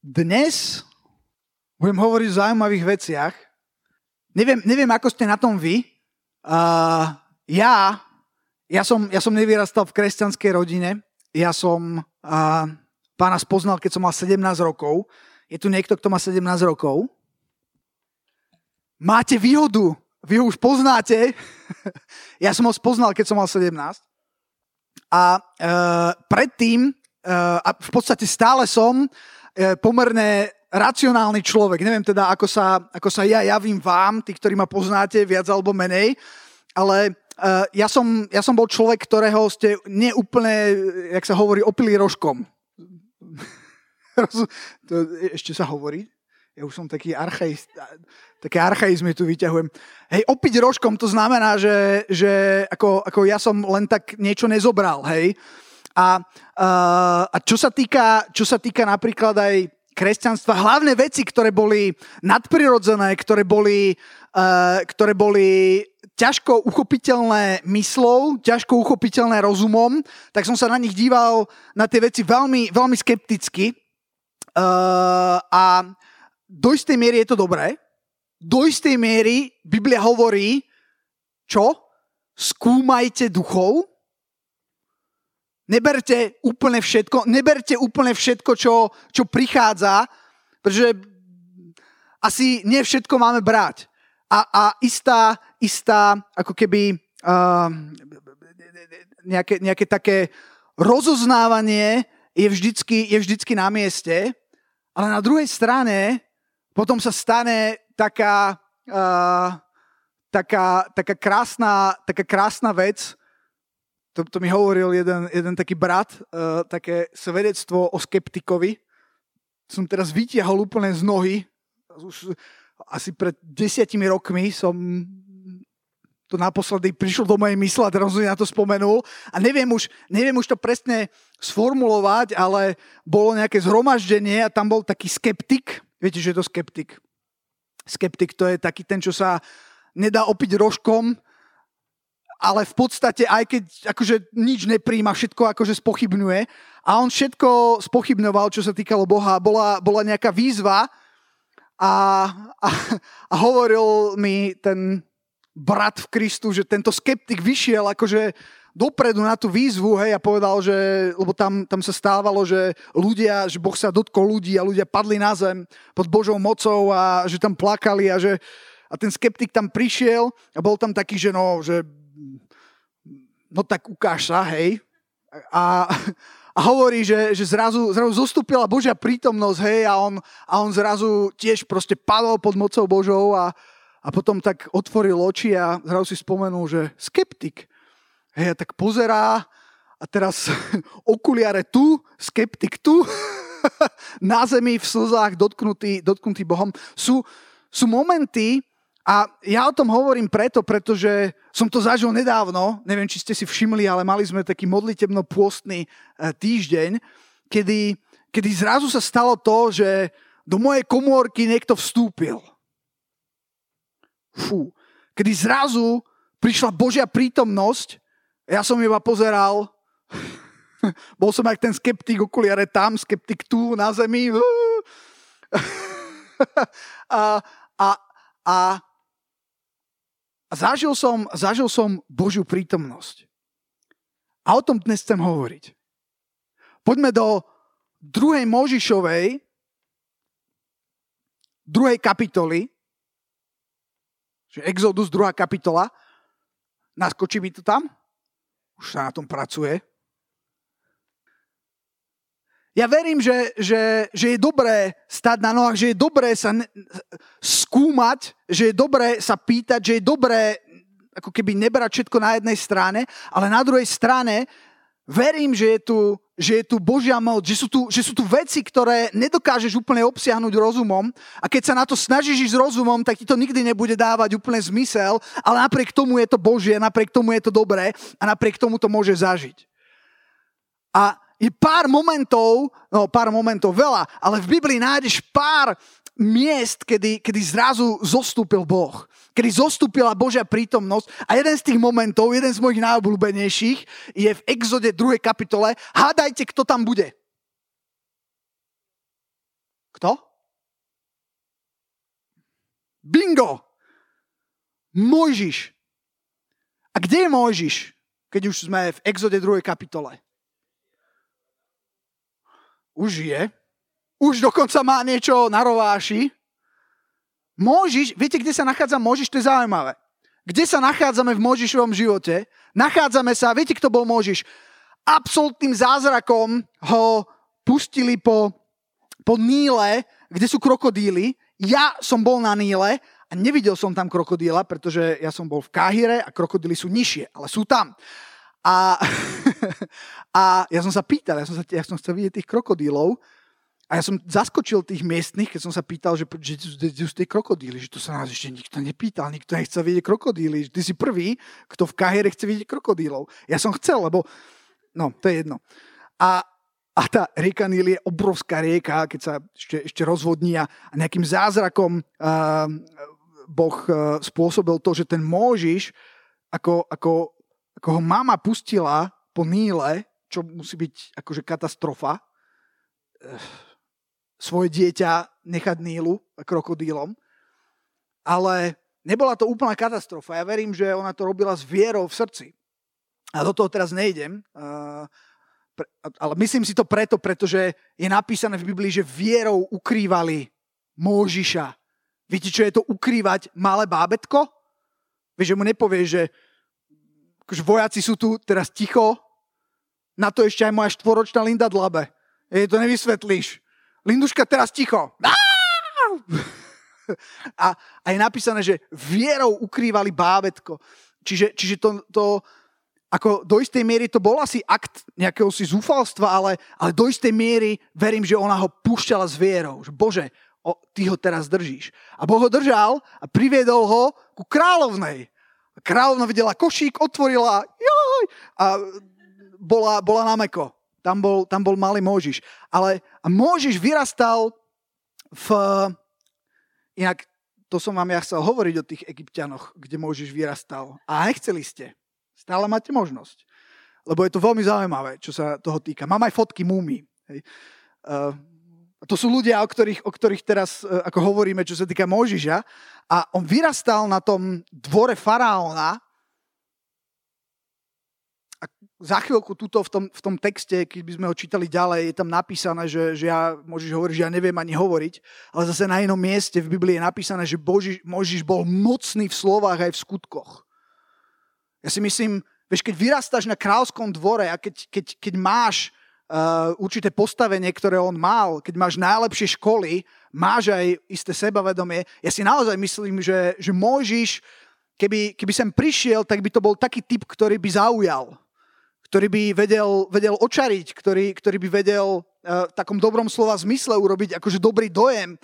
Dnes budem hovoriť o zaujímavých veciach. Neviem, neviem ako ste na tom vy. Uh, ja, ja, som, ja som nevyrastal v kresťanskej rodine. Ja som uh, pána spoznal, keď som mal 17 rokov. Je tu niekto, kto má 17 rokov? Máte výhodu. Vy ho už poznáte. ja som ho spoznal, keď som mal 17. A uh, predtým, uh, a v podstate stále som uh, pomerne racionálny človek. Neviem teda, ako sa, ako sa ja javím vám, tí, ktorí ma poznáte viac alebo menej, ale uh, ja, som, ja som bol človek, ktorého ste neúplne, jak sa hovorí, opili rožkom. to ešte sa hovorí? Ja už som taký archaiz, také archaizmy tu vyťahujem. Hej, opiť rožkom to znamená, že, že ako, ako ja som len tak niečo nezobral, hej. A, uh, a čo, sa týka, čo sa týka napríklad aj kresťanstva, hlavné veci, ktoré boli nadprirodzené, ktoré boli, uh, ktoré boli ťažko uchopiteľné myslou, ťažko uchopiteľné rozumom, tak som sa na nich díval na tie veci veľmi, veľmi skepticky. Uh, a do istej miery je to dobré. Do istej miery Biblia hovorí, čo? Skúmajte duchov. Neberte úplne všetko, neberte úplne všetko, čo, čo prichádza, pretože asi nie všetko máme brať. A, a istá, istá, ako keby uh, nejaké, nejaké také rozoznávanie je vždycky, je vždycky na mieste, ale na druhej strane potom sa stane taká, uh, taká, taká, krásna, taká krásna vec, to, to mi hovoril jeden, jeden taký brat, uh, také svedectvo o skeptikovi. Som teraz vytiahol úplne z nohy. Už asi pred desiatimi rokmi som to naposledy prišlo do mojej mysle a teraz som na to spomenul. A neviem už, neviem už to presne sformulovať, ale bolo nejaké zhromaždenie a tam bol taký skeptik, Viete, že je to skeptik. Skeptik to je taký ten, čo sa nedá opiť rožkom, ale v podstate aj keď akože nič nepríjma, všetko akože spochybňuje. A on všetko spochybňoval, čo sa týkalo Boha. Bola, bola nejaká výzva a, a, a hovoril mi ten brat v Kristu, že tento skeptik vyšiel akože dopredu na tú výzvu, hej, a povedal, že, lebo tam, tam sa stávalo, že ľudia, že Boh sa dotkol ľudí a ľudia padli na zem pod Božou mocou a že tam plakali a že a ten skeptik tam prišiel a bol tam taký, že no, že no tak ukáž sa, hej. A, a hovorí, že, že zrazu, zrazu zostúpila Božia prítomnosť, hej, a on, a on zrazu tiež proste padol pod mocou Božou a, a potom tak otvoril oči a zrazu si spomenul, že skeptik. Hej, a tak pozerá a teraz okuliare tu, skeptik tu, na zemi v slzách dotknutý, dotknutý Bohom. Sú, sú momenty, a ja o tom hovorím preto, pretože som to zažil nedávno, neviem, či ste si všimli, ale mali sme taký modlitebno-pôstny e, týždeň, kedy, kedy zrazu sa stalo to, že do mojej komórky niekto vstúpil. Fú. Kedy zrazu prišla Božia prítomnosť ja som iba pozeral, bol som aj ten skeptik, okuliare tam, skeptik tu na zemi. a, a, a, a zažil, som, zažil som Božiu prítomnosť. A o tom dnes chcem hovoriť. Poďme do druhej Možišovej, druhej kapitoly, že Exodus, druhá kapitola. Naskočí mi to tam? Už sa na tom pracuje. Ja verím, že, že, že je dobré stať na nohách, že je dobré sa ne, skúmať, že je dobré sa pýtať, že je dobré ako keby nebrať všetko na jednej strane, ale na druhej strane verím, že je tu, že je tu Božia moc, že sú tu, že sú tu veci, ktoré nedokážeš úplne obsiahnuť rozumom a keď sa na to snažíš ísť rozumom, tak ti to nikdy nebude dávať úplne zmysel, ale napriek tomu je to Božie, napriek tomu je to dobré a napriek tomu to môže zažiť. A je pár momentov, no pár momentov, veľa, ale v Biblii nájdeš pár miest, kedy, kedy zrazu zostúpil Boh kedy zostúpila Božia prítomnosť a jeden z tých momentov, jeden z mojich najobľúbenejších je v Exode 2. kapitole. Hádajte, kto tam bude. Kto? Bingo! Mojžiš. A kde je Mojžiš, keď už sme v exode 2. kapitole? Už je. Už dokonca má niečo na rováši. Mojžiš, viete, kde sa nachádza Mojžiš? To je zaujímavé. Kde sa nachádzame v Mojžišovom živote? Nachádzame sa, viete, kto bol Mojžiš? Absolutným zázrakom ho pustili po, po Níle, kde sú krokodíly. Ja som bol na Níle a nevidel som tam krokodíla, pretože ja som bol v Káhire a krokodíly sú nižšie, ale sú tam. A, a ja som sa pýtal, ja som, sa, ja som chcel vidieť tých krokodílov a ja som zaskočil tých miestnych, keď som sa pýtal, že, že, že, sú tie krokodíly, že to sa nás ešte nikto nepýtal, nikto nechcel vidieť krokodíly, ty si prvý, kto v Káhire chce vidieť krokodílov. Ja som chcel, lebo, no, to je jedno. A, a tá rieka Níl je obrovská rieka, keď sa ešte, ešte rozvodní a nejakým zázrakom uh, Boh eh, spôsobil to, že ten Môžiš, ako, ako, ako ho mama pustila po Níle, čo musí byť akože katastrofa, eh, svoje dieťa nechať Nílu krokodílom, ale nebola to úplná katastrofa. Ja verím, že ona to robila s vierou v srdci. A do toho teraz nejdem, eh, ale myslím si to preto, pretože je napísané v Biblii, že vierou ukrývali Môžiša Viete, čo je to ukrývať malé bábetko? Vieš, že mu nepovie, že akože vojaci sú tu teraz ticho, na to ešte aj moja štvoročná Linda dlabe. Jej to nevysvetlíš. Linduška, teraz ticho. A, a je napísané, že vierou ukrývali bábetko. Čiže, čiže to, to, ako do istej miery to bol asi akt nejakého si zúfalstva, ale, ale do istej miery verím, že ona ho púšťala s vierou. Že Bože, o, ty ho teraz držíš. A Boh ho držal a priviedol ho ku kráľovnej. Kráľovna videla košík, otvorila joj, a bola, bola na meko. Tam bol, tam bol malý Môžiš. Ale Môžiš vyrastal v... Inak to som vám ja chcel hovoriť o tých egyptianoch, kde Môžiš vyrastal. A nechceli ste. Stále máte možnosť. Lebo je to veľmi zaujímavé, čo sa toho týka. Mám aj fotky múmy. Hej. Uh, to sú ľudia, o ktorých, o ktorých teraz e, ako hovoríme, čo sa týka Mojžiša. A on vyrastal na tom dvore faraóna. A za chvíľku tuto v tom, v tom texte, keď by sme ho čítali ďalej, je tam napísané, že, že ja, Mojžiš hovorí, že ja neviem ani hovoriť, ale zase na inom mieste v Biblii je napísané, že Boži, Mojžiš bol mocný v slovách aj v skutkoch. Ja si myslím, vieš, keď vyrastáš na kráľskom dvore a keď, keď, keď máš uh, určité postavenie, ktoré on mal, keď máš najlepšie školy, máš aj isté sebavedomie. Ja si naozaj myslím, že, že Mojžiš, keby, keby sem prišiel, tak by to bol taký typ, ktorý by zaujal, ktorý by vedel, vedel očariť, ktorý, ktorý by vedel uh, v takom dobrom slova zmysle urobiť akože dobrý dojem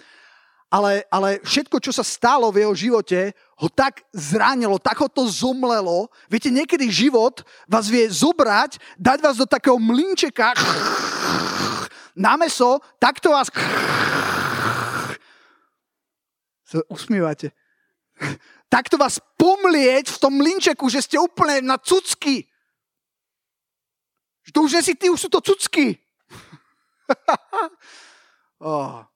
ale, ale všetko, čo sa stalo v jeho živote, ho tak zranilo, tak ho to zomlelo. Viete, niekedy život vás vie zobrať, dať vás do takého mlinčeka na meso, takto vás sa usmievate. Takto vás pomlieť v tom mlinčeku, že ste úplne na cucky. Že to už nie ty, už sú to cucky. oh.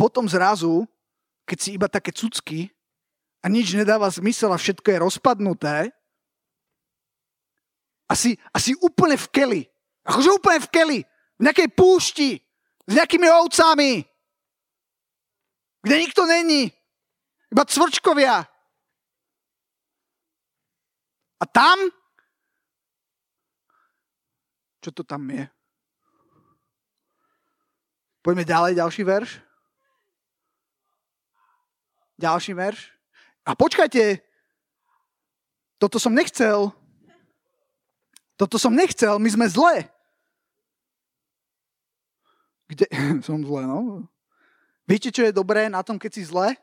Potom zrazu, keď si iba také cucky a nič nedáva zmysel a všetko je rozpadnuté, asi, asi úplne v keli. Akože úplne v keli. V nejakej púšti. S nejakými ovcami. Kde nikto není. Iba cvrčkovia. A tam? Čo to tam je? Poďme ďalej, ďalší verš. Ďalší verš. A počkajte, toto som nechcel. Toto som nechcel, my sme zle. Kde? Som zle, no. Viete, čo je dobré na tom, keď si zle?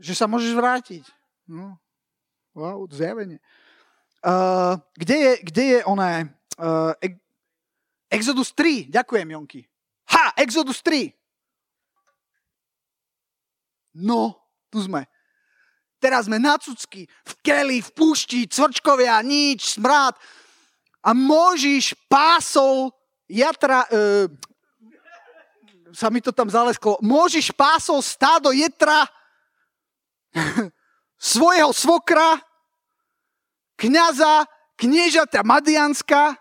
Že sa môžeš vrátiť. No. Wow, zjavenie. Uh, kde je, kde je oné... Uh, Exodus 3. Ďakujem, Jonky. Ha! Exodus 3. No, tu sme. Teraz sme na cucky, v keli, v púšti, cvrčkovia, nič, smrad. A Možiš pásol jatra, uh, sa mi to tam zalesklo. Môžiš pásol stádo jetra svojho svokra, kniaza, kniežata Madianska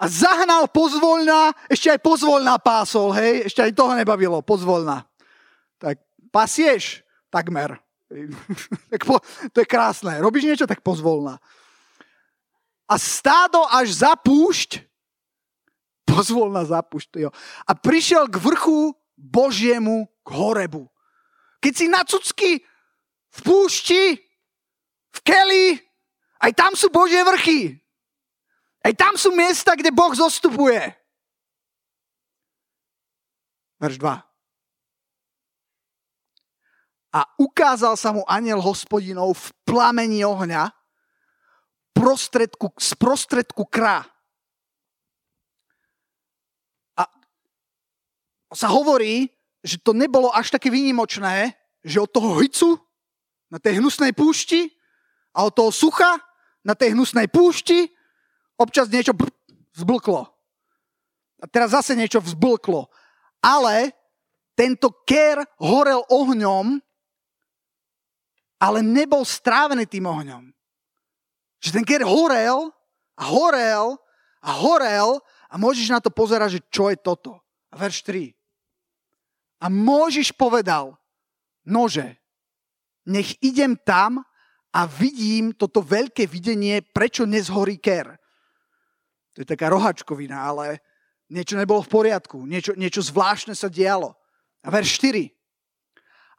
a zahnal pozvoľná, ešte aj pozvoľná pásol, hej, ešte aj toho nebavilo, pozvoľná. Tak pasieš takmer. tak po, to je krásne. Robíš niečo, tak pozvolná. A stádo až za púšť, pozvolná za púšť, jo. A prišiel k vrchu Božiemu, k Horebu. Keď si na cucky v púšti, v keli, aj tam sú Božie vrchy. Aj tam sú miesta, kde Boh zostupuje. Verš 2. A ukázal sa mu aniel hospodinov v plamení ohňa prostredku, z prostredku krá. A sa hovorí, že to nebolo až také výnimočné, že od toho hycu na tej hnusnej púšti a od toho sucha na tej hnusnej púšti občas niečo vzblklo. A teraz zase niečo vzblklo. Ale tento ker horel ohňom, ale nebol strávený tým ohňom. Že ten ker horel a horel a horel a môžeš na to pozerať, že čo je toto. A verš 3. A môžeš povedal, nože, nech idem tam a vidím toto veľké videnie, prečo nezhorí ker. To je taká rohačkovina, ale niečo nebolo v poriadku, niečo, niečo zvláštne sa dialo. A verš 4.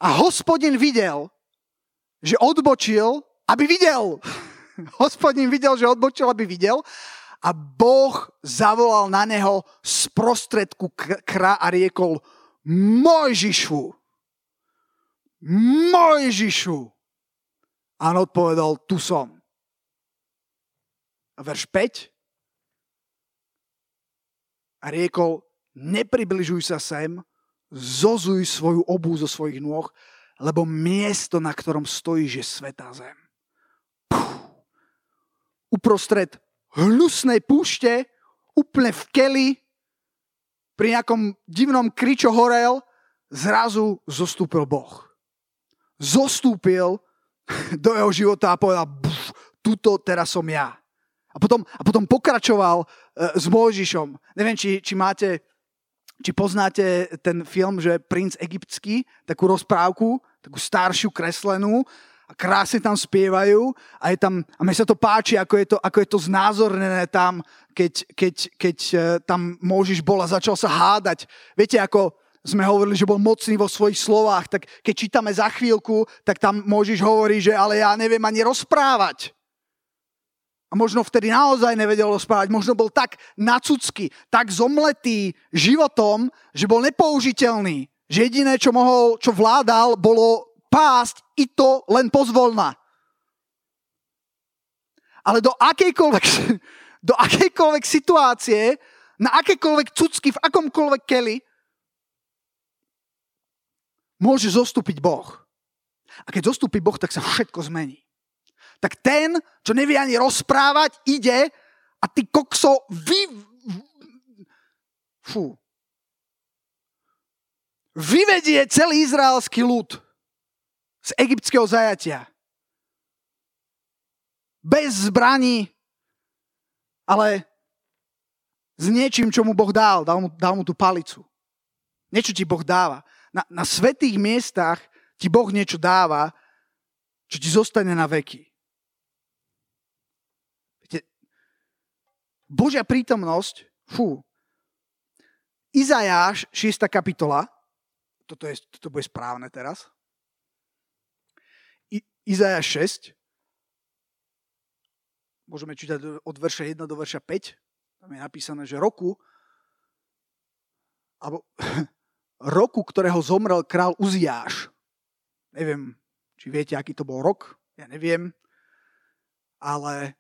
A hospodin videl, že odbočil, aby videl. hospodin videl, že odbočil, aby videl. A Boh zavolal na neho z prostredku kra a riekol Mojžišu, Mojžišu. A on odpovedal, tu som. Verš 5 a riekol, nepribližuj sa sem, zozuj svoju obu zo svojich nôh, lebo miesto, na ktorom stojíš, je svetá zem. Puh. Uprostred hnusnej púšte, úplne v keli, pri nejakom divnom kričo horel, zrazu zostúpil Boh. Zostúpil do jeho života a povedal, tuto teraz som ja. A potom, a potom pokračoval uh, s Mojžišom. Neviem, či, či máte, či poznáte ten film, že Princ egyptský, takú rozprávku, takú staršiu kreslenú a krásne tam spievajú a, je tam, a mne sa to páči, ako je to, ako je to znázornené tam, keď, keď, keď uh, tam Mojžiš bol začal sa hádať. Viete, ako sme hovorili, že bol mocný vo svojich slovách, tak keď čítame za chvíľku, tak tam Mojžiš hovorí, že ale ja neviem ani rozprávať. A možno vtedy naozaj nevedel rozprávať, možno bol tak nacucky, tak zomletý životom, že bol nepoužiteľný. Že jediné, čo mohol, čo vládal, bolo pásť i to len pozvolna. Ale do akejkoľvek, do akejkoľvek situácie, na akékoľvek cucky, v akomkoľvek keli, môže zostúpiť Boh. A keď zostúpi Boh, tak sa všetko zmení tak ten, čo nevie ani rozprávať, ide a ty kokso vy... Fú. Vyvedie celý izraelský ľud z egyptského zajatia. Bez zbraní, ale s niečím, čo mu Boh dal. Dal mu, dal mu tú palicu. Niečo ti Boh dáva. Na, na svetých miestach ti Boh niečo dáva, čo ti zostane na veky. Božia prítomnosť, fú. Izajáš, 6. kapitola, toto, je, toto bude správne teraz. I, Izajáš 6, môžeme čítať od verša 1 do verša 5, tam je napísané, že roku, alebo roku, ktorého zomrel král Uziáš. Neviem, či viete, aký to bol rok, ja neviem, ale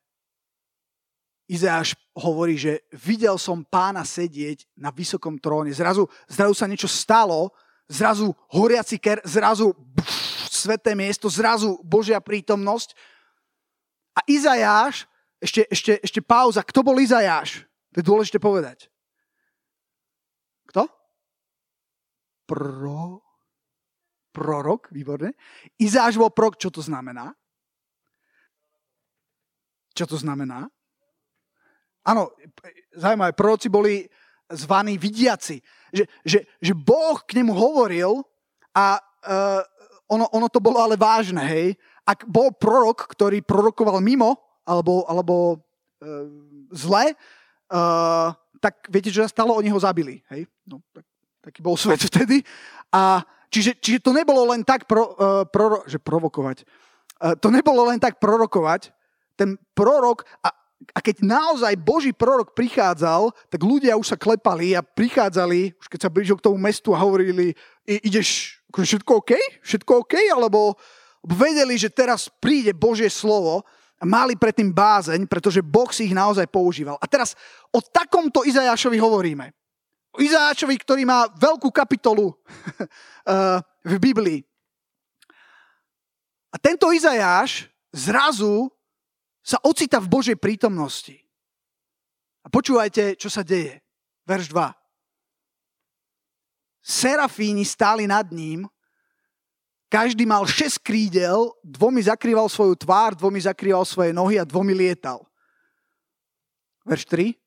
Izeáš hovorí, že videl som pána sedieť na vysokom tróne. Zrazu, zrazu sa niečo stalo, zrazu horiaci ker, zrazu bf, sveté miesto, zrazu Božia prítomnosť. A Izajáš, ešte, ešte, ešte pauza, kto bol Izajáš? To je dôležité povedať. Kto? pro, prorok, výborné. Izáš bol prorok, čo to znamená? Čo to znamená? Áno, zaujímavé, proroci boli zvaní vidiaci. Že, že, že Boh k nemu hovoril a uh, ono, ono to bolo ale vážne, hej. Ak bol prorok, ktorý prorokoval mimo, alebo, alebo uh, zle, uh, tak viete, čo sa stalo? Oni ho zabili, hej. No, tak, taký bol svet vtedy. A čiže, čiže to nebolo len tak pro, uh, proro, že provokovať. Uh, to nebolo len tak prorokovať. Ten prorok, a a keď naozaj Boží prorok prichádzal, tak ľudia už sa klepali a prichádzali, už keď sa blížil k tomu mestu a hovorili, ideš, akože všetko OK? Všetko OK? Alebo vedeli, že teraz príde Božie slovo a mali predtým bázeň, pretože Boh si ich naozaj používal. A teraz o takomto Izajášovi hovoríme. O Izajášovi, ktorý má veľkú kapitolu eh, v Biblii. A tento Izajáš zrazu sa ocita v Božej prítomnosti. A počúvajte, čo sa deje. Verš 2. Serafíni stáli nad ním, každý mal šesť krídel, dvomi zakrýval svoju tvár, dvomi zakrýval svoje nohy a dvomi lietal. Verš 3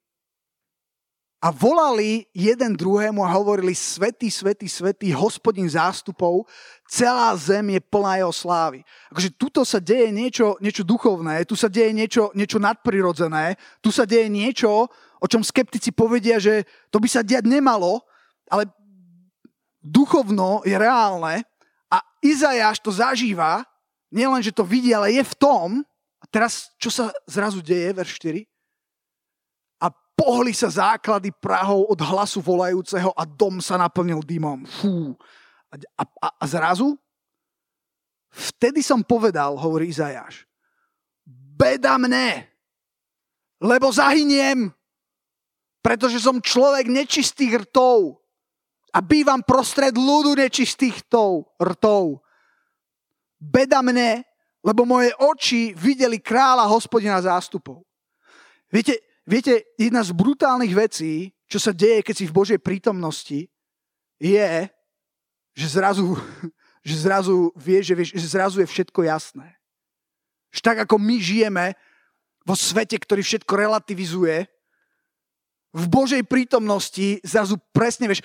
a volali jeden druhému a hovorili Svetý, svetý, svetý, hospodin zástupov, celá zem je plná jeho slávy. Akože tuto sa deje niečo, niečo duchovné, tu sa deje niečo, niečo nadprirodzené, tu sa deje niečo, o čom skeptici povedia, že to by sa diať nemalo, ale duchovno je reálne a Izajáš to zažíva, nielen, že to vidí, ale je v tom, a teraz čo sa zrazu deje, verš 4? Pohli sa základy Prahov od hlasu volajúceho a dom sa naplnil dymom. Fú. A, a, a zrazu? Vtedy som povedal, hovorí Izajáš, beda mne, lebo zahyniem, pretože som človek nečistých rtov a bývam prostred ľudu nečistých rtov. Beda mne, lebo moje oči videli kráľa hospodina zástupov. Viete, Viete, jedna z brutálnych vecí, čo sa deje, keď si v Božej prítomnosti, je, že zrazu, že zrazu vie, že, vie, že zrazu je všetko jasné. Že tak ako my žijeme vo svete, ktorý všetko relativizuje, v Božej prítomnosti zrazu presne vieš,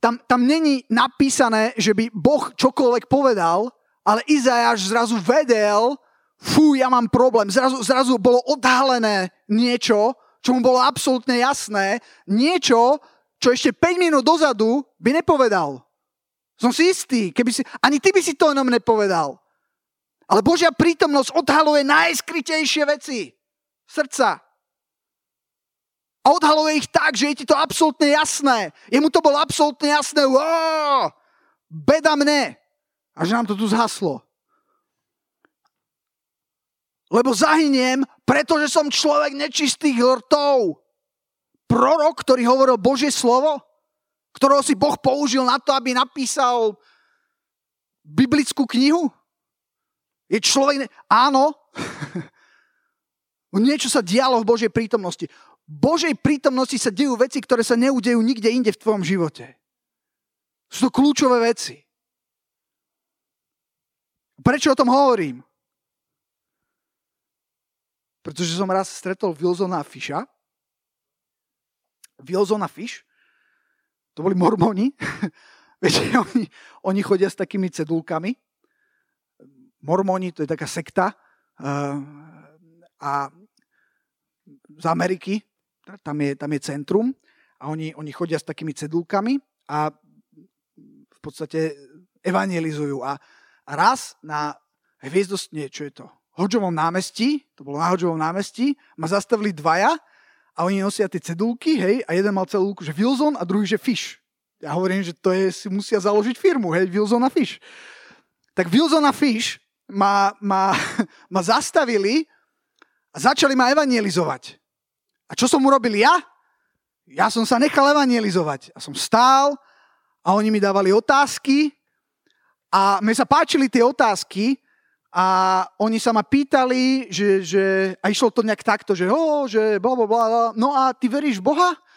tam, tam není napísané, že by Boh čokoľvek povedal, ale Izajáš zrazu vedel, fú, ja mám problém. Zrazu, zrazu bolo odhalené niečo, čo mu bolo absolútne jasné, niečo, čo ešte 5 minút dozadu by nepovedal. Som si istý, keby si, ani ty by si to jenom nepovedal. Ale Božia prítomnosť odhaluje najskrytejšie veci srdca. A odhaluje ich tak, že je ti to absolútne jasné. Jemu to bolo absolútne jasné. Wow, beda mne. A že nám to tu zhaslo lebo zahyniem, pretože som človek nečistých rtov. Prorok, ktorý hovoril Božie slovo, ktorého si Boh použil na to, aby napísal biblickú knihu. Je človek... Áno. Niečo sa dialo v Božej prítomnosti. V Božej prítomnosti sa dejú veci, ktoré sa neudejú nikde inde v tvojom živote. Sú to kľúčové veci. Prečo o tom hovorím? Pretože som raz stretol Wilsona Fisha. Wilsona Fish, to boli mormoni. Viete, oni, oni chodia s takými cedulkami. Mormoni, to je taká sekta. Uh, a z Ameriky, tam je, tam je centrum. A oni, oni chodia s takými cedulkami a v podstate evangelizujú. A, raz na hviezdost, nie, čo je to? Hodžovom námestí, to bolo na Hodžovom námestí, ma zastavili dvaja a oni nosia tie cedulky, hej, a jeden mal celú že Wilson a druhý, že Fish. Ja hovorím, že to je, si musia založiť firmu, hej, Wilson a Fish. Tak Wilson a Fish ma, ma, ma zastavili a začali ma evangelizovať. A čo som urobil ja? Ja som sa nechal evangelizovať. A som stál a oni mi dávali otázky a mne sa páčili tie otázky, a oni sa ma pýtali, že, že a išlo to nejak takto, že, oh, že bla, bla, bla, no a ty veríš Boha? A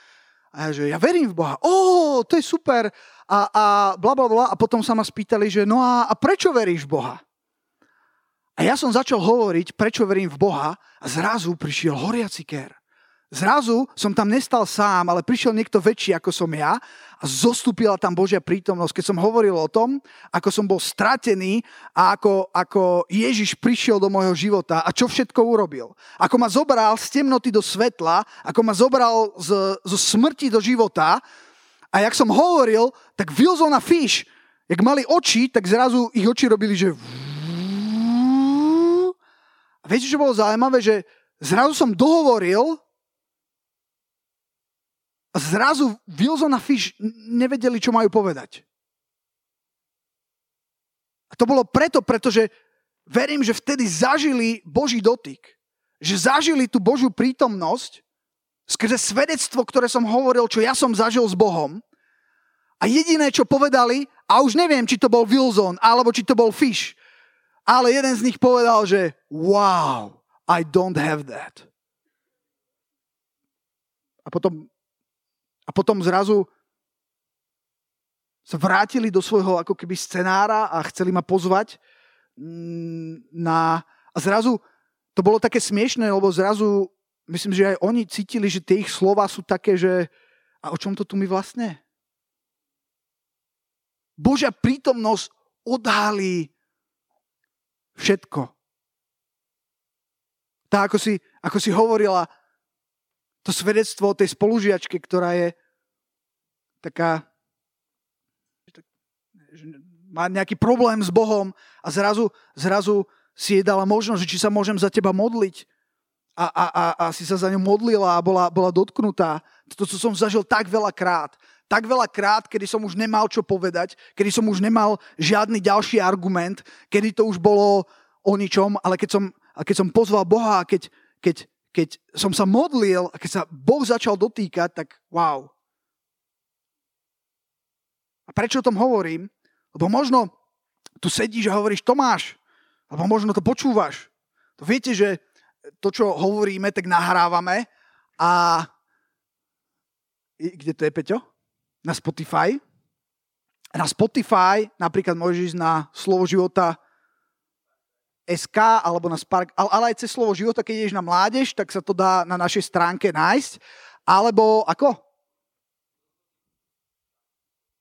A ja, že ja verím v Boha. Ó, to je super. A, a bla, bla, bla. A potom sa ma spýtali, že no a, a prečo veríš v Boha? A ja som začal hovoriť, prečo verím v Boha a zrazu prišiel horiaci ker. Zrazu som tam nestal sám, ale prišiel niekto väčší ako som ja a zostúpila tam Božia prítomnosť. Keď som hovoril o tom, ako som bol stratený a ako, ako Ježiš prišiel do môjho života a čo všetko urobil. Ako ma zobral z temnoty do svetla, ako ma zobral z, zo smrti do života a jak som hovoril, tak Wilson a Fish, jak mali oči, tak zrazu ich oči robili, že a viete, čo bolo zaujímavé, že zrazu som dohovoril zrazu Wilson a Fish nevedeli, čo majú povedať. A to bolo preto, pretože verím, že vtedy zažili Boží dotyk. Že zažili tú Božiu prítomnosť skrze svedectvo, ktoré som hovoril, čo ja som zažil s Bohom. A jediné, čo povedali, a už neviem, či to bol Wilson, alebo či to bol Fish, ale jeden z nich povedal, že wow, I don't have that. A potom, a potom zrazu sa vrátili do svojho ako keby scenára a chceli ma pozvať mm, na... A zrazu to bolo také smiešné, lebo zrazu myslím, že aj oni cítili, že tie ich slova sú také, že a o čom to tu my vlastne? Božia prítomnosť odhalí všetko. Tak ako si, ako si hovorila, to svedectvo o tej spolužiačke, ktorá je taká, že má nejaký problém s Bohom a zrazu, zrazu si jej dala možnosť, či sa môžem za teba modliť. A, a, a, a si sa za ňu modlila a bola, bola dotknutá. To, čo som zažil tak veľa krát. Tak veľa krát, kedy som už nemal čo povedať, kedy som už nemal žiadny ďalší argument, kedy to už bolo o ničom, ale keď som, keď som pozval Boha a keď, keď, keď som sa modlil a keď sa Boh začal dotýkať, tak wow. A prečo o tom hovorím? Lebo možno tu sedíš a hovoríš Tomáš, alebo možno to počúvaš. To viete, že to, čo hovoríme, tak nahrávame a kde to je, Peťo? Na Spotify. Na Spotify napríklad môžeš ísť na Slovo života SK alebo na Spark, ale aj cez slovo života, keď ideš na mládež, tak sa to dá na našej stránke nájsť. Alebo ako?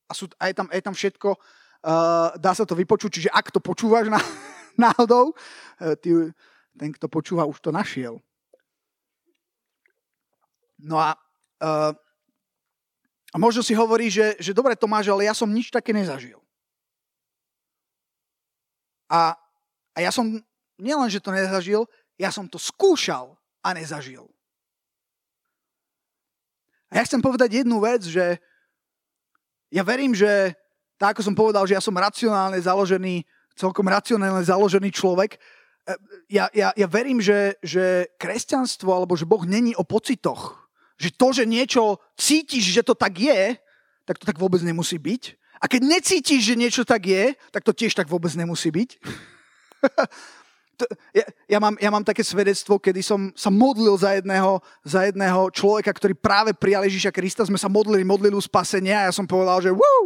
A sú, aj, tam, aj tam všetko, uh, dá sa to vypočuť, čiže ak to počúvaš na, náhodou, uh, ty, ten, kto počúva, už to našiel. No a, uh, možno si hovorí, že, že dobre Tomáš, ale ja som nič také nezažil. A a ja som nielen, že to nezažil, ja som to skúšal a nezažil. A ja chcem povedať jednu vec, že ja verím, že tak ako som povedal, že ja som racionálne založený, celkom racionálne založený človek, e, ja, ja, ja verím, že, že kresťanstvo alebo že Boh není o pocitoch. Že to, že niečo cítiš, že to tak je, tak to tak vôbec nemusí byť. A keď necítiš, že niečo tak je, tak to tiež tak vôbec nemusí byť. ja, ja, mám, ja mám také svedectvo, kedy som sa modlil za jedného, za jedného človeka, ktorý práve prijal Ježíša Krista. Sme sa modlili modlilu spasenia a ja som povedal, že wow,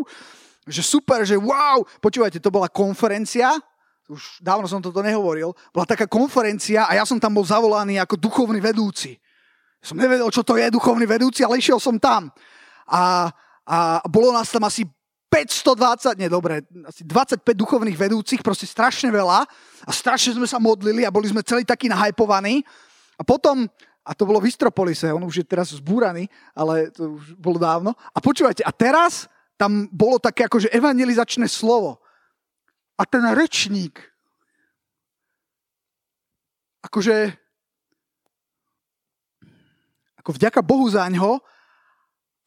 že super, že wow. Počúvajte, to bola konferencia, už dávno som toto nehovoril, bola taká konferencia a ja som tam bol zavolaný ako duchovný vedúci. Som nevedel, čo to je duchovný vedúci, ale išiel som tam. A, a bolo nás tam asi 520, nie dobre, asi 25 duchovných vedúcich, proste strašne veľa a strašne sme sa modlili a boli sme celý takí nahajpovaní. A potom, a to bolo v Istropolise, on už je teraz zbúraný, ale to už bolo dávno. A počúvajte, a teraz tam bolo také akože evangelizačné slovo. A ten rečník, akože, ako vďaka Bohu za ňo,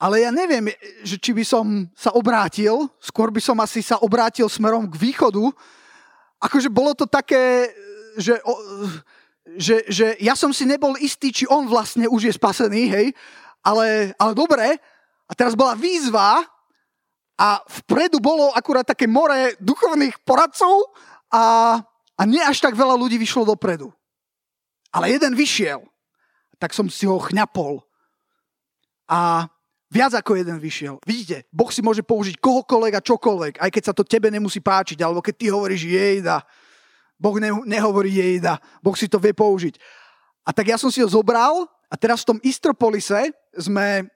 ale ja neviem, že či by som sa obrátil, skôr by som asi sa obrátil smerom k východu. Akože bolo to také, že, že, že ja som si nebol istý, či on vlastne už je spasený, hej, ale, ale dobre. A teraz bola výzva a vpredu bolo akurát také more duchovných poradcov a, a nie až tak veľa ľudí vyšlo dopredu. Ale jeden vyšiel, tak som si ho chňapol. A Viac ako jeden vyšiel. Vidíte, Boh si môže použiť kohokoľvek a čokoľvek, aj keď sa to tebe nemusí páčiť, alebo keď ty hovoríš jejda. Boh ne, nehovorí jejda. Boh si to vie použiť. A tak ja som si ho zobral a teraz v tom Istropolise sme,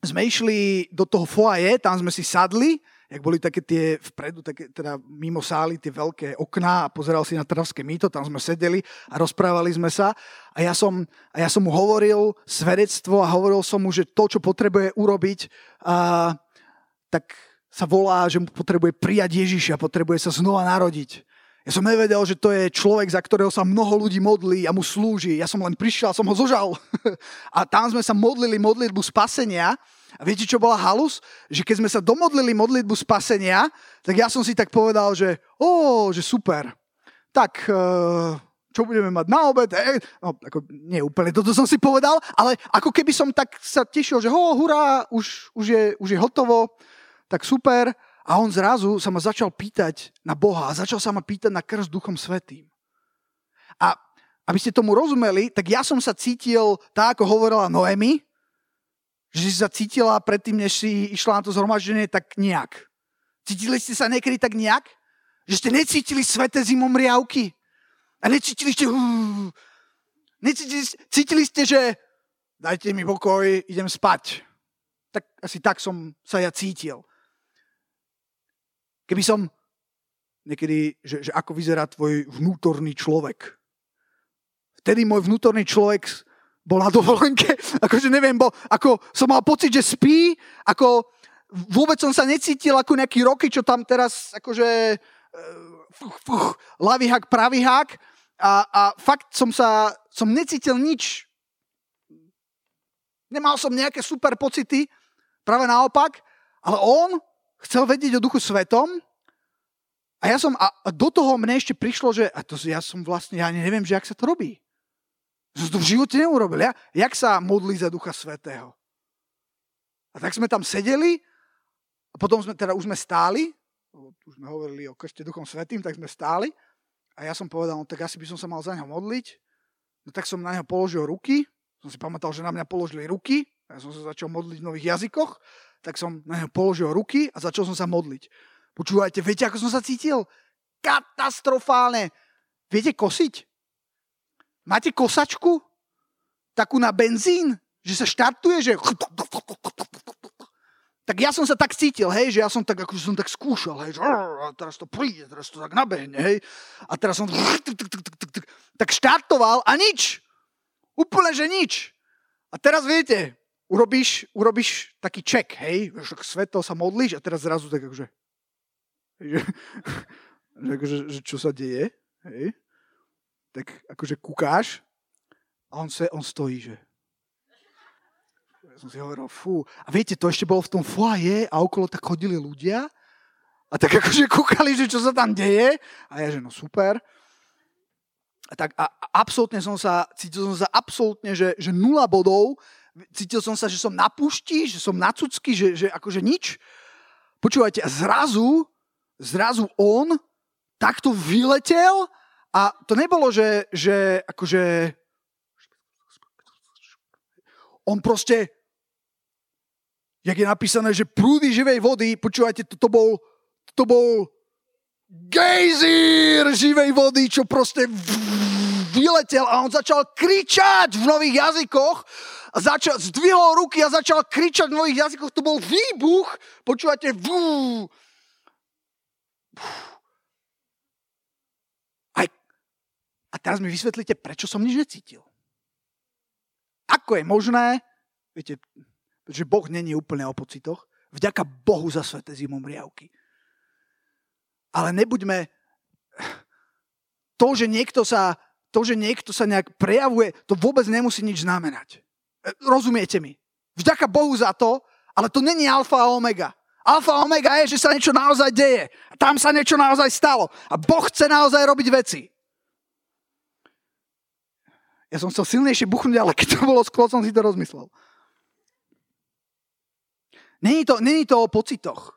sme išli do toho foaje, tam sme si sadli jak boli také tie vpredu, také, teda mimo sály, tie veľké okná a pozeral si na Trnavské mýto, tam sme sedeli a rozprávali sme sa a ja som, a ja som mu hovoril svedectvo a hovoril som mu, že to, čo potrebuje urobiť, a, tak sa volá, že potrebuje prijať Ježiša, potrebuje sa znova narodiť. Ja som nevedel, že to je človek, za ktorého sa mnoho ľudí modlí a mu slúži. Ja som len prišiel, som ho zožal. a tam sme sa modlili modlitbu spasenia a viete, čo bola halus? Že keď sme sa domodlili modlitbu spasenia, tak ja som si tak povedal, že ó, že super. Tak, uh, čo budeme mať na obed? E, no, ako, nie úplne toto som si povedal, ale ako keby som tak sa tešil, že ho, hurá, už, už, je, už je hotovo, tak super. A on zrazu sa ma začal pýtať na Boha a začal sa ma pýtať na krst Duchom Svetým. A aby ste tomu rozumeli, tak ja som sa cítil tak, ako hovorila Noemi, že si sa cítila predtým, než si išla na to zhromaždenie, tak nejak. Cítili ste sa niekedy tak nejak? Že ste necítili sveté zimom riavky? A necítili ste... Necítili, cítili ste, že dajte mi pokoj, idem spať. Tak asi tak som sa ja cítil. Keby som niekedy, že, že ako vyzerá tvoj vnútorný človek. Vtedy môj vnútorný človek bol na dovolenke, akože neviem, bo, ako som mal pocit, že spí, ako vôbec som sa necítil ako nejaký roky, čo tam teraz akože fuch, fuch, ľavý hák, pravý hák a, a fakt som sa, som necítil nič. Nemal som nejaké super pocity, práve naopak, ale on chcel vedieť o duchu svetom a ja som, a do toho mne ešte prišlo, že a to ja som vlastne, ja neviem, že jak sa to robí. Som to v živote neurobil. Ja, jak sa modlí za Ducha Svetého? A tak sme tam sedeli a potom sme teda už sme stáli, už sme hovorili o krste Duchom Svetým, tak sme stáli a ja som povedal, no tak asi by som sa mal za neho modliť. No tak som na neho položil ruky, som si pamätal, že na mňa položili ruky, ja som sa začal modliť v nových jazykoch, tak som na neho položil ruky a začal som sa modliť. Počúvajte, viete, ako som sa cítil? Katastrofálne. Viete kosiť? Máte kosačku? Takú na benzín? Že sa štartuje, že... Tak ja som sa tak cítil, hej, že ja som tak, akože som tak skúšal, hej, že a teraz to príde, teraz to tak nabehne, hej. A teraz som tak štartoval a nič. Úplne, že nič. A teraz viete, urobíš, urobíš taký ček, hej, že sveto sa modlíš a teraz zrazu tak akože, že, že, akože, že čo sa deje, hej tak akože kúkáš a on, se, on stojí, že... Som si hovoril, fú. A viete, to ešte bolo v tom foaje a okolo tak chodili ľudia a tak akože kúkali, že čo sa tam deje. A ja, že no super. A tak a, a absolútne som sa, cítil som sa absolútne, že, že nula bodov. Cítil som sa, že som na pušti, že som na cucky, že, že akože nič. Počúvajte, a zrazu, zrazu on takto vyletel a to nebolo, že, že akože on proste, jak je napísané, že prúdy živej vody, počúvajte, to, bol, to bol gejzír živej vody, čo proste vyletel a on začal kričať v nových jazykoch a začal, zdvihol ruky a začal kričať v nových jazykoch. To bol výbuch, počúvate, vú. A teraz mi vysvetlíte, prečo som nič necítil. Ako je možné, viete, že Boh není úplne o pocitoch, vďaka Bohu za sveté zimom riavky. Ale nebuďme... To, že niekto sa, to, že niekto sa nejak prejavuje, to vôbec nemusí nič znamenať. Rozumiete mi? Vďaka Bohu za to, ale to není alfa a omega. Alfa a omega je, že sa niečo naozaj deje. Tam sa niečo naozaj stalo. A Boh chce naozaj robiť veci. Ja som chcel silnejšie buchnúť, ale keď to bolo skôr, som si to rozmyslel. Není to, není to o pocitoch.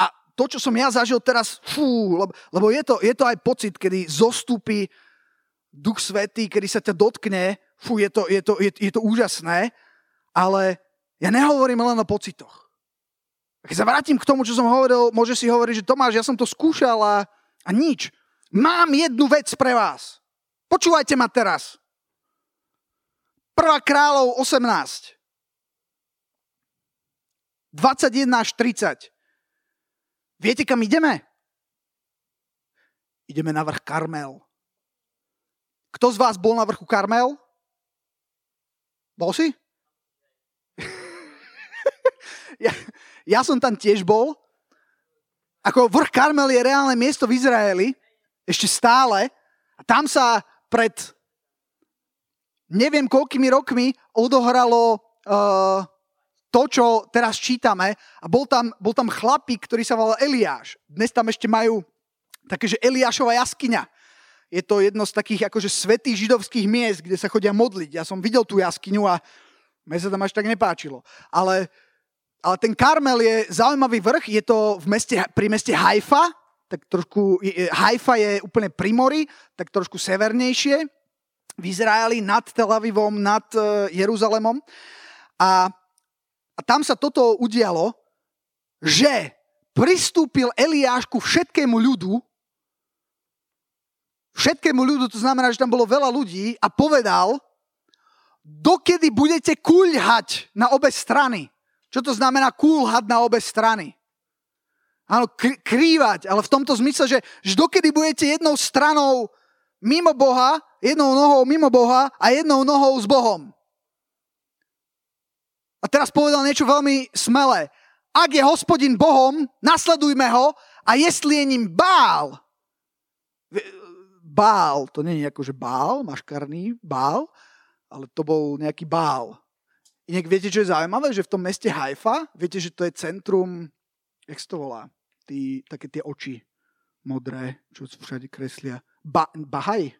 A to, čo som ja zažil teraz, fú, lebo, lebo je, to, je to aj pocit, kedy zostúpi Duch Svetý, kedy sa ťa dotkne, fú, je to, je to, je, je to úžasné, ale Ja nehovorím len o pocitoch. Keď sa vrátim k tomu, čo som hovoril, môže si hovoriť, že Tomáš, ja som to skúšal a, a nič. Mám jednu vec pre vás. Počúvajte ma teraz. Prvá kráľov 18. 21 až 30. Viete, kam ideme? Ideme na vrch Karmel. Kto z vás bol na vrchu Karmel? Bol si? ja, ja som tam tiež bol. Ako vrch Karmel je reálne miesto v Izraeli, ešte stále. A tam sa pred neviem koľkými rokmi odohralo uh, to, čo teraz čítame. A bol tam, bol tam chlapík, ktorý sa volal Eliáš. Dnes tam ešte majú takéže Eliášova jaskyňa. Je to jedno z takých akože svetých židovských miest, kde sa chodia modliť. Ja som videl tú jaskyňu a mne sa tam až tak nepáčilo. Ale, ale ten Karmel je zaujímavý vrch, je to v meste, pri meste Haifa, tak trošku, Haifa je úplne pri mori, tak trošku severnejšie, v Izraeli nad Tel Avivom, nad e, Jeruzalemom. A a tam sa toto udialo, že pristúpil Eliáš ku všetkému ľudu, všetkému ľudu, to znamená, že tam bolo veľa ľudí a povedal, dokedy budete kúľhať na obe strany. Čo to znamená kúľhať na obe strany? Áno, krývať, ale v tomto zmysle, že, že dokedy budete jednou stranou mimo Boha, jednou nohou mimo Boha a jednou nohou s Bohom. A teraz povedal niečo veľmi smelé. Ak je hospodin Bohom, nasledujme ho a jestli je ním bál, bál, to nie je akože bál, maškarný bál, ale to bol nejaký bál. Inak viete, čo je zaujímavé? Že v tom meste Haifa, viete, že to je centrum, jak to volá? Tí, také tie oči modré, čo všade kreslia. Ba, Bahaj.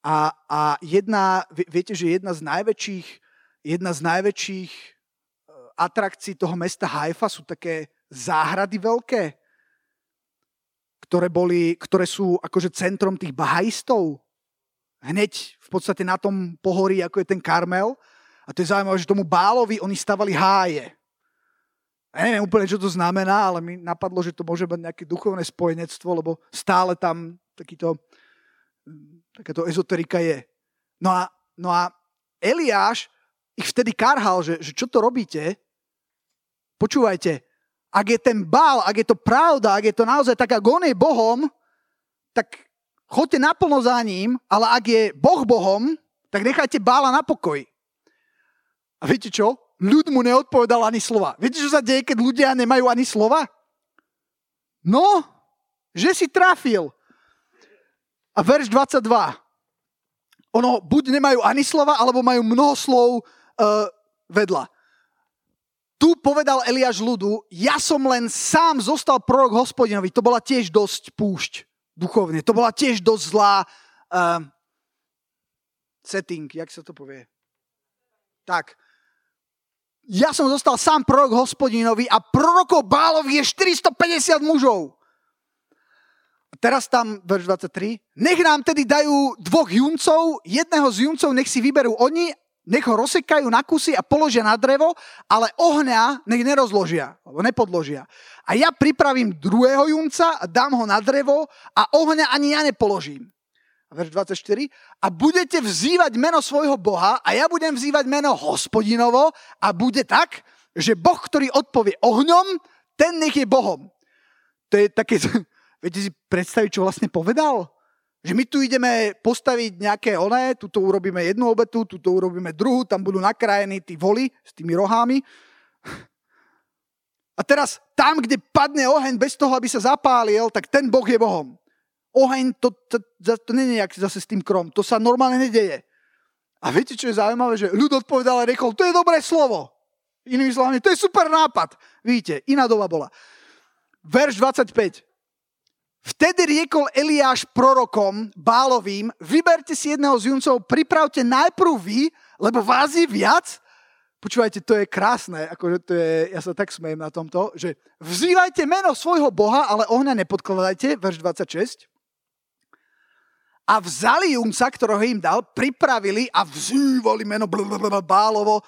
A, a jedna, viete, že jedna z najväčších jedna z najväčších e, atrakcií toho mesta Haifa sú také záhrady veľké, ktoré, boli, ktoré sú akože centrom tých bahajistov. Hneď v podstate na tom pohorí, ako je ten Karmel. A to je zaujímavé, že tomu Bálovi oni stavali háje. Ja neviem úplne, čo to znamená, ale mi napadlo, že to môže mať nejaké duchovné spojenectvo, lebo stále tam takýto, takáto ezoterika je. No a, no a Eliáš ich vtedy karhal, že, že čo to robíte? Počúvajte, ak je ten bál, ak je to pravda, ak je to naozaj tak, ako on je Bohom, tak choďte naplno za ním, ale ak je Boh Bohom, tak nechajte bála na pokoj. A viete čo? Ľud mu neodpovedal ani slova. Viete, čo sa deje, keď ľudia nemajú ani slova? No, že si trafil. A verš 22. Ono, buď nemajú ani slova, alebo majú mnoho slov uh, vedľa. Tu povedal Eliáš ľudu, ja som len sám zostal prorok hospodinovi. To bola tiež dosť púšť duchovne. To bola tiež dosť zlá uh, setting, jak sa to povie. Tak. Ja som zostal sám prorok hospodinovi a prorokov Bálovi je 450 mužov. Teraz tam, verš 23, nech nám tedy dajú dvoch juncov, jedného z juncov nech si vyberú oni nech ho rozsekajú na kusy a položia na drevo, ale ohňa nech nerozložia, alebo nepodložia. A ja pripravím druhého junca dám ho na drevo a ohňa ani ja nepoložím. Verš 24. A budete vzývať meno svojho Boha a ja budem vzývať meno hospodinovo a bude tak, že Boh, ktorý odpovie ohňom, ten nech je Bohom. To je také, viete si predstaviť, čo vlastne povedal? Že my tu ideme postaviť nejaké oné, tuto urobíme jednu obetu, tuto urobíme druhú, tam budú nakrájení tí voli s tými rohami. A teraz tam, kde padne oheň bez toho, aby sa zapálil, tak ten Boh je Bohom. Oheň, to, to, to, to nie je zase s tým krom, to sa normálne nedeje. A viete, čo je zaujímavé? Že ľud odpovedal a rekol, to je dobré slovo. Inými slovami, to je super nápad. Vidíte, iná doba bola. Verš 25. Vtedy riekol Eliáš prorokom Bálovým, vyberte si jedného z juncov, pripravte najprv vy, lebo vás je viac. Počúvajte, to je krásne, akože to je, ja sa tak smejem na tomto, že vzývajte meno svojho Boha, ale ohňa nepodkladajte, verš 26. A vzali junca, ktorého im dal, pripravili a vzývali meno blablabla, Bálovo,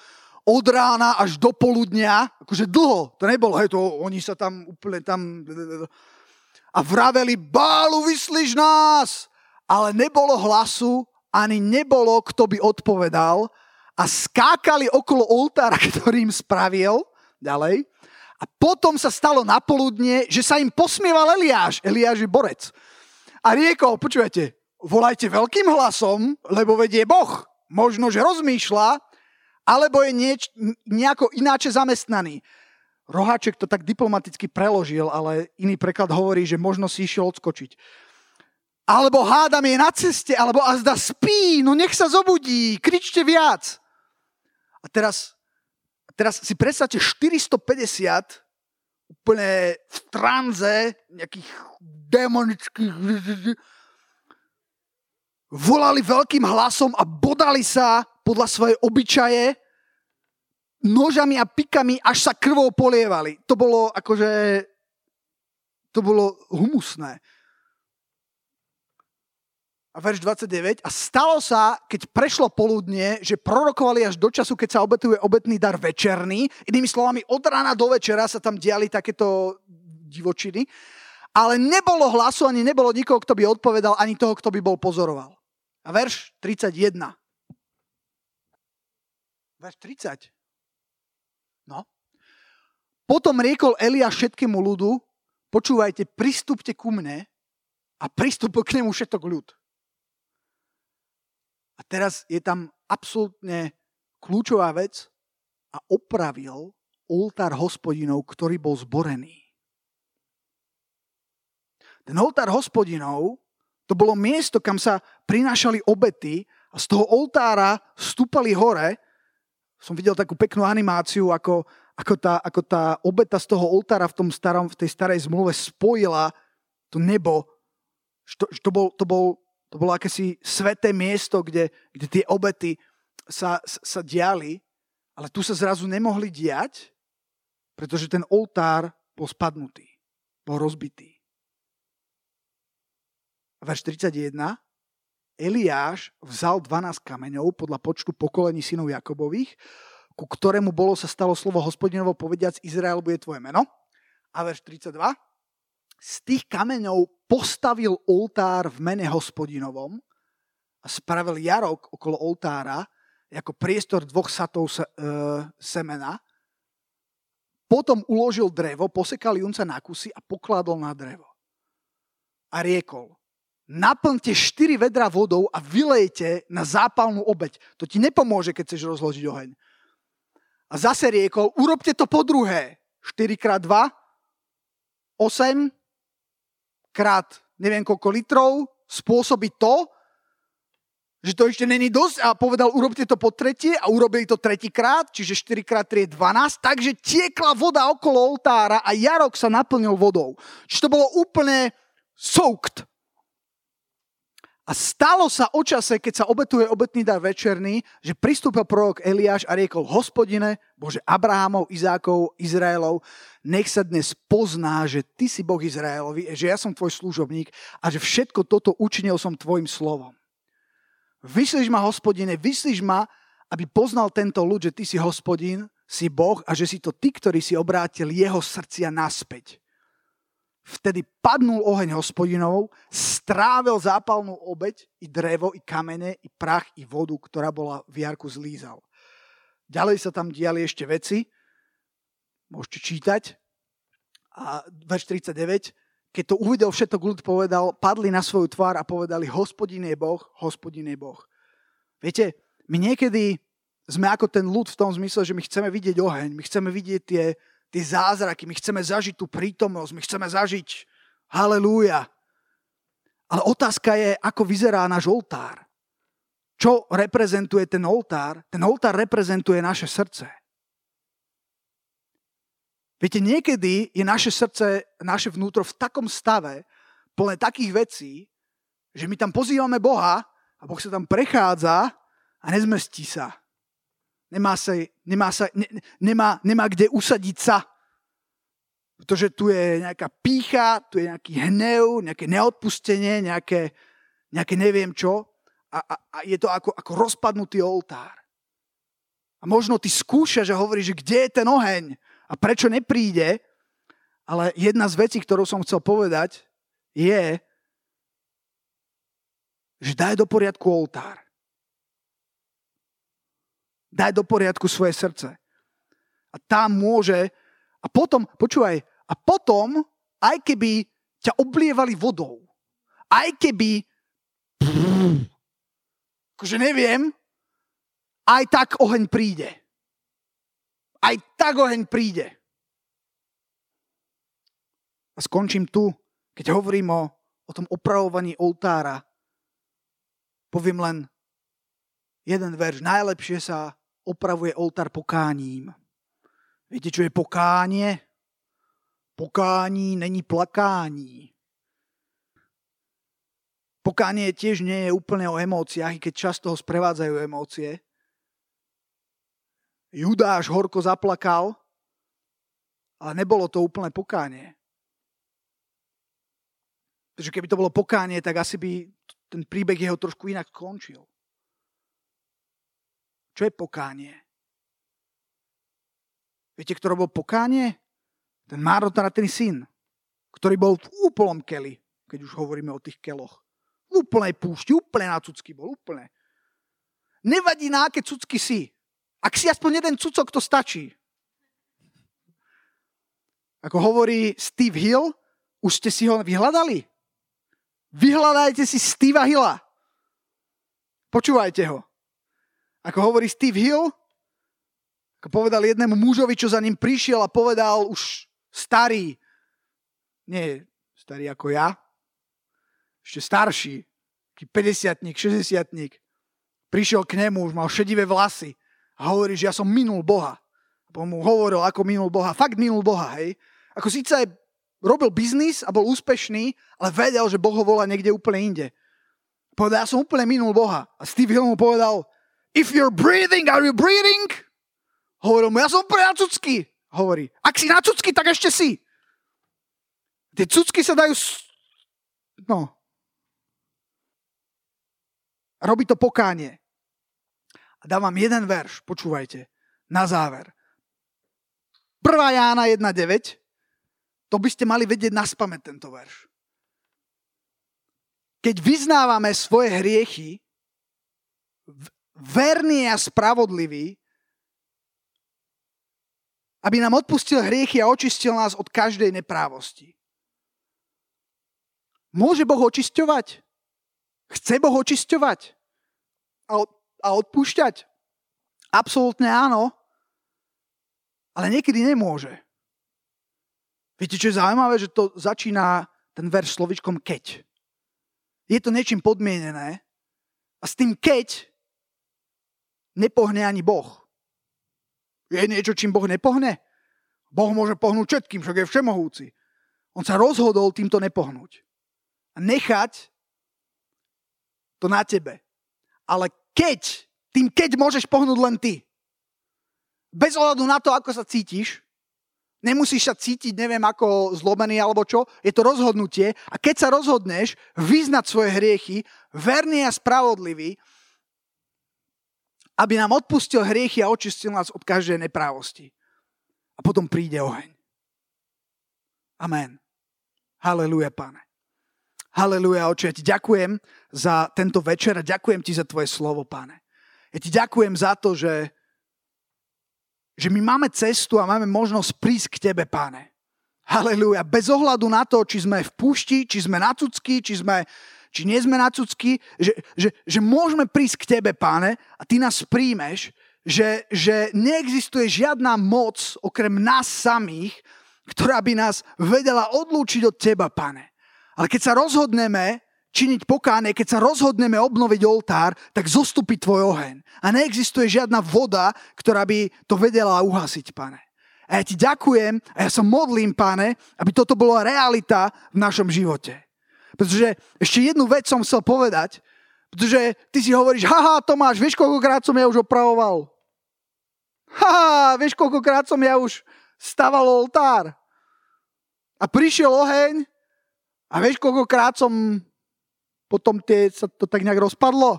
od rána až do poludnia, akože dlho, to nebolo, hej, to oni sa tam úplne tam a vraveli, bálu, vyslíš nás, ale nebolo hlasu, ani nebolo, kto by odpovedal a skákali okolo oltára, ktorý im spravil, ďalej, a potom sa stalo napoludne, že sa im posmieval Eliáš. Eliáš je borec. A riekol, počujete, volajte veľkým hlasom, lebo vedie Boh. Možno, že rozmýšľa, alebo je nieč, nejako ináče zamestnaný. Roháček to tak diplomaticky preložil, ale iný preklad hovorí, že možno si išiel odskočiť. Alebo hádam je na ceste, alebo azda spí, no nech sa zobudí, kričte viac. A teraz, teraz si predstavte 450 úplne v tranze nejakých demonických volali veľkým hlasom a bodali sa podľa svojej obyčaje nožami a pikami, až sa krvou polievali. To bolo akože, to bolo humusné. A verš 29. A stalo sa, keď prešlo poludne, že prorokovali až do času, keď sa obetuje obetný dar večerný. Inými slovami, od rána do večera sa tam diali takéto divočiny. Ale nebolo hlasu, ani nebolo nikoho, kto by odpovedal, ani toho, kto by bol pozoroval. A verš 31. Verš 30. No. Potom riekol Elia všetkému ľudu, počúvajte, pristúpte ku mne a pristúpil k nemu všetok ľud. A teraz je tam absolútne kľúčová vec a opravil oltár hospodinov, ktorý bol zborený. Ten oltár hospodinov to bolo miesto, kam sa prinášali obety a z toho oltára stúpali hore. Som videl takú peknú animáciu, ako, ako, tá, ako tá obeta z toho oltára v, tom starom, v tej starej zmluve spojila to nebo. To, to, bol, to, bol, to bolo akési sveté miesto, kde, kde tie obety sa, sa diali, ale tu sa zrazu nemohli diať, pretože ten oltár bol spadnutý, bol rozbitý verš 31, Eliáš vzal 12 kameňov podľa počtu pokolení synov Jakobových, ku ktorému bolo sa stalo slovo hospodinovo povediac Izrael bude tvoje meno. A verš 32. Z tých kameňov postavil oltár v mene hospodinovom a spravil jarok okolo oltára ako priestor dvoch satov se, e, semena. Potom uložil drevo, posekal junca na kusy a pokladol na drevo. A riekol, naplňte 4 vedra vodou a vylejte na zápalnú obeď. To ti nepomôže, keď chceš rozložiť oheň. A zase riekol, urobte to po druhé. 4 krát 2, 8 krát neviem koľko litrov, spôsobí to, že to ešte není dosť a povedal, urobte to po tretie a urobili to tretíkrát, čiže 4 krát 3 je 12, takže tiekla voda okolo oltára a jarok sa naplnil vodou. Čiže to bolo úplne soaked. A stalo sa o čase, keď sa obetuje obetný dar večerný, že pristúpil prorok Eliáš a riekol, hospodine, Bože Abrahamov, Izákov, Izraelov, nech sa dnes pozná, že ty si Boh Izraelovi, že ja som tvoj služobník a že všetko toto učinil som tvojim slovom. Vyslíš ma, hospodine, vyslíš ma, aby poznal tento ľud, že ty si hospodin, si Boh a že si to ty, ktorý si obrátil jeho srdcia naspäť. Vtedy padnul oheň hospodinov, strávil zápalnú obeď, i drevo, i kamene, i prach, i vodu, ktorá bola v jarku zlízal. Ďalej sa tam diali ešte veci, môžete čítať. A verš 39, keď to uvidel všetko ľud povedal, padli na svoju tvár a povedali, hospodin je Boh, hospodin je Boh. Viete, my niekedy sme ako ten ľud v tom zmysle, že my chceme vidieť oheň, my chceme vidieť tie, tie zázraky, my chceme zažiť tú prítomnosť, my chceme zažiť halelúja. Ale otázka je, ako vyzerá náš oltár. Čo reprezentuje ten oltár? Ten oltár reprezentuje naše srdce. Viete, niekedy je naše srdce, naše vnútro v takom stave, plné takých vecí, že my tam pozývame Boha a Boh sa tam prechádza a nezmestí sa nemá, sa, nemá, sa, ne, nemá, nemá kde usadiť sa. Pretože tu je nejaká pícha, tu je nejaký hnev, nejaké neodpustenie, nejaké, nejaké neviem čo. A, a, a je to ako, ako rozpadnutý oltár. A možno ty skúšaš a hovoríš, že kde je ten oheň a prečo nepríde. Ale jedna z vecí, ktorú som chcel povedať, je, že daj do poriadku oltár. Daj do poriadku svoje srdce. A tam môže, a potom, počúvaj, a potom, aj keby ťa oblievali vodou, aj keby, akože neviem, aj tak oheň príde. Aj tak oheň príde. A skončím tu, keď hovorím o, o tom opravovaní oltára. Poviem len jeden verš. Najlepšie sa opravuje oltár pokáním. Viete, čo je pokánie? Pokání není plakání. Pokánie tiež nie je úplne o emóciách, keď často ho sprevádzajú emócie. Judáš horko zaplakal, ale nebolo to úplne pokánie. Pretože keby to bolo pokánie, tak asi by ten príbeh jeho trošku inak skončil. Čo je pokánie? Viete, kto robil pokánie? Ten márotratený syn, ktorý bol v úplnom keli, keď už hovoríme o tých keloch. V úplnej púšti, úplne na cucky bol, úplne. Nevadí, na aké cucky si. Ak si aspoň jeden cucok, to stačí. Ako hovorí Steve Hill, už ste si ho vyhľadali? Vyhľadajte si Steva Hilla. Počúvajte ho. Ako hovorí Steve Hill, ako povedal jednému mužovi, čo za ním prišiel a povedal už starý, nie starý ako ja, ešte starší, 50 60 prišiel k nemu, už mal šedivé vlasy a hovorí, že ja som minul Boha. A mu hovoril, ako minul Boha. Fakt minul Boha, hej. Ako síce aj robil biznis a bol úspešný, ale vedel, že Boh ho volá niekde úplne inde. Povedal, ja som úplne minul Boha. A Steve Hill mu povedal, if you're breathing, are you breathing? Hovoril mu, ja som úplne na cucky. Hovorí, ak si na cucky, tak ešte si. Tie cucky sa dajú... No. Robí to pokánie. A dávam jeden verš, počúvajte, na záver. 1. Jána 1.9, to by ste mali vedieť na spamäť tento verš. Keď vyznávame svoje hriechy, verný a spravodlivý, aby nám odpustil hriechy a očistil nás od každej neprávosti. Môže Boh očisťovať? Chce Boh očisťovať? A a odpúšťať? Absolútne áno, ale niekedy nemôže. Viete, čo je zaujímavé, že to začína ten verš slovičkom keď. Je to niečím podmienené a s tým keď nepohne ani Boh. Je niečo, čím Boh nepohne? Boh môže pohnúť všetkým, však je všemohúci. On sa rozhodol týmto nepohnúť. A nechať to na tebe. Ale keď, tým keď môžeš pohnúť len ty. Bez ohľadu na to, ako sa cítiš, nemusíš sa cítiť, neviem, ako zlomený alebo čo, je to rozhodnutie a keď sa rozhodneš vyznať svoje hriechy, verný a spravodlivý, aby nám odpustil hriechy a očistil nás od každej neprávosti. A potom príde oheň. Amen. Haleluja, pane. Haleluja, oče, ja ti ďakujem za tento večer a ďakujem ti za tvoje slovo, pane. Ja ti ďakujem za to, že, že my máme cestu a máme možnosť prísť k tebe, pane. Haleluja. Bez ohľadu na to, či sme v púšti, či sme na cucky, či, sme, či nie sme na cucky, že, že, že môžeme prísť k tebe, páne, a ty nás príjmeš, že, že neexistuje žiadna moc okrem nás samých, ktorá by nás vedela odlúčiť od teba, pane. Ale keď sa rozhodneme činiť pokáne, keď sa rozhodneme obnoviť oltár, tak zostupí tvoj oheň. A neexistuje žiadna voda, ktorá by to vedela uhasiť, pane. A ja ti ďakujem a ja sa modlím, pane, aby toto bola realita v našom živote. Pretože ešte jednu vec som chcel povedať, pretože ty si hovoríš, haha, Tomáš, vieš, koľkokrát som ja už opravoval? Haha, vieš, koľkokrát som ja už staval oltár? A prišiel oheň a vieš, koľkokrát som potom tie, sa to tak nejak rozpadlo?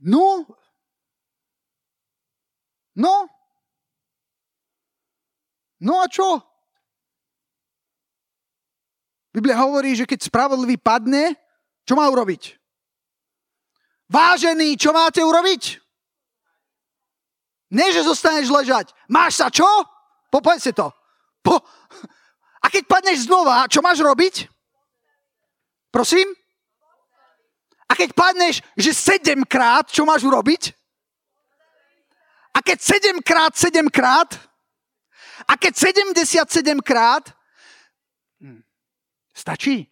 No, No? No a čo? Biblia hovorí, že keď spravodlivý padne, čo má urobiť? Vážený, čo máte urobiť? Nie, že zostaneš ležať. Máš sa čo? Popoď si to. Po... A keď padneš znova, čo máš robiť? Prosím? A keď padneš, že sedemkrát, čo máš urobiť? A keď sedemkrát, sedemkrát? A keď 77 krát? Stačí?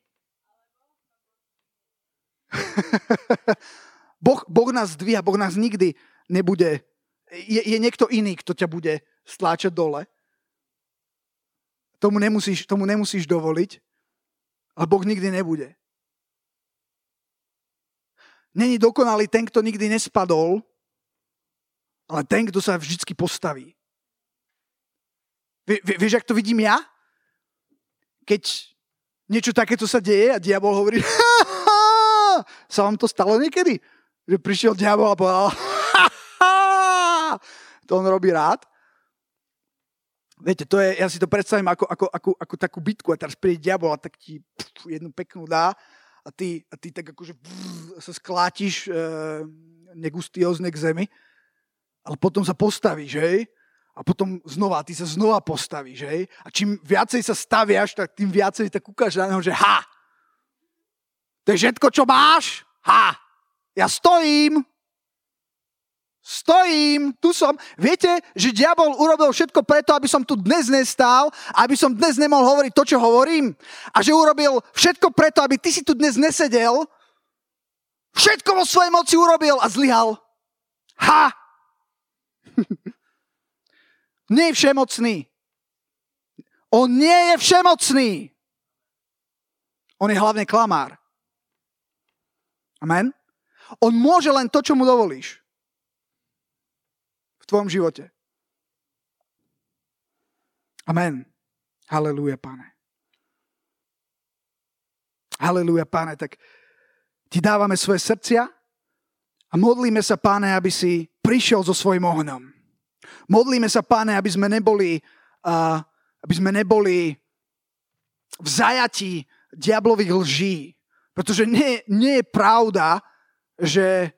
boh, boh nás zdvíha, Boh nás nikdy nebude... Je, je niekto iný, kto ťa bude stláčať dole. Tomu nemusíš, tomu nemusíš dovoliť, ale Boh nikdy nebude. Není dokonalý ten, kto nikdy nespadol, ale ten, kto sa vždycky postaví. Vie, vieš, ak to vidím ja? Keď niečo takéto sa deje a diabol hovorí, sa vám to stalo niekedy? Že prišiel diabol a povedal, to on robí rád. Viete, to je, ja si to predstavím ako, ako, ako, ako takú bitku a teraz príde diabol a tak ti pf, jednu peknú dá a ty, a ty tak akože pf, sa sklátiš e, negustiózne k zemi, ale potom sa postavíš, hej? A potom znova, ty sa znova postavíš, hej? A čím viacej sa staviaš, tak tým viacej tak ukážeš na neho, že ha! To je všetko, čo máš? Ha! Ja stojím! Stojím, tu som. Viete, že diabol urobil všetko preto, aby som tu dnes nestál, aby som dnes nemohol hovoriť to, čo hovorím. A že urobil všetko preto, aby ty si tu dnes nesedel. Všetko vo svojej moci urobil a zlyhal. Ha! nie je všemocný. On nie je všemocný. On je hlavne klamár. Amen? On môže len to, čo mu dovolíš. V tvojom živote. Amen. Halelúja, pane. Halelúja, pane. Tak ti dávame svoje srdcia a modlíme sa, páne, aby si prišiel so svojím ohňom. Modlíme sa, páne, aby sme neboli, uh, aby sme neboli v zajatí diablových lží. Pretože nie, nie je pravda, že,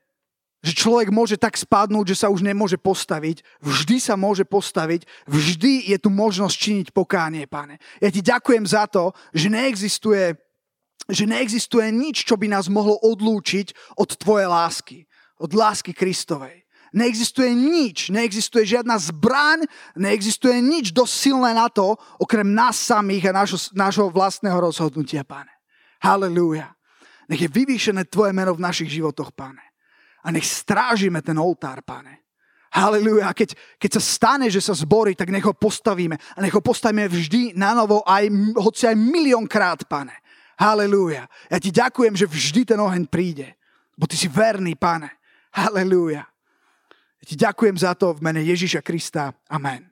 že človek môže tak spadnúť, že sa už nemôže postaviť. Vždy sa môže postaviť. Vždy je tu možnosť činiť pokánie, pane. Ja ti ďakujem za to, že neexistuje, že neexistuje nič, čo by nás mohlo odlúčiť od tvojej lásky. Od lásky Kristovej. Neexistuje nič, neexistuje žiadna zbraň, neexistuje nič dosť silné na to, okrem nás samých a nášho, nášho vlastného rozhodnutia, pane. Halelúja. Nech je vyvýšené Tvoje meno v našich životoch, pane. A nech strážime ten oltár, pane. Halelúja. A keď, keď sa stane, že sa zborí, tak nech ho postavíme. A nech ho postavíme vždy na novo, aj, hoci aj miliónkrát, pane. Halelúja. Ja ti ďakujem, že vždy ten oheň príde. Bo ty si verný, pane. Halelúja. Ti ďakujem za to v mene Ježíša Krista. Amen.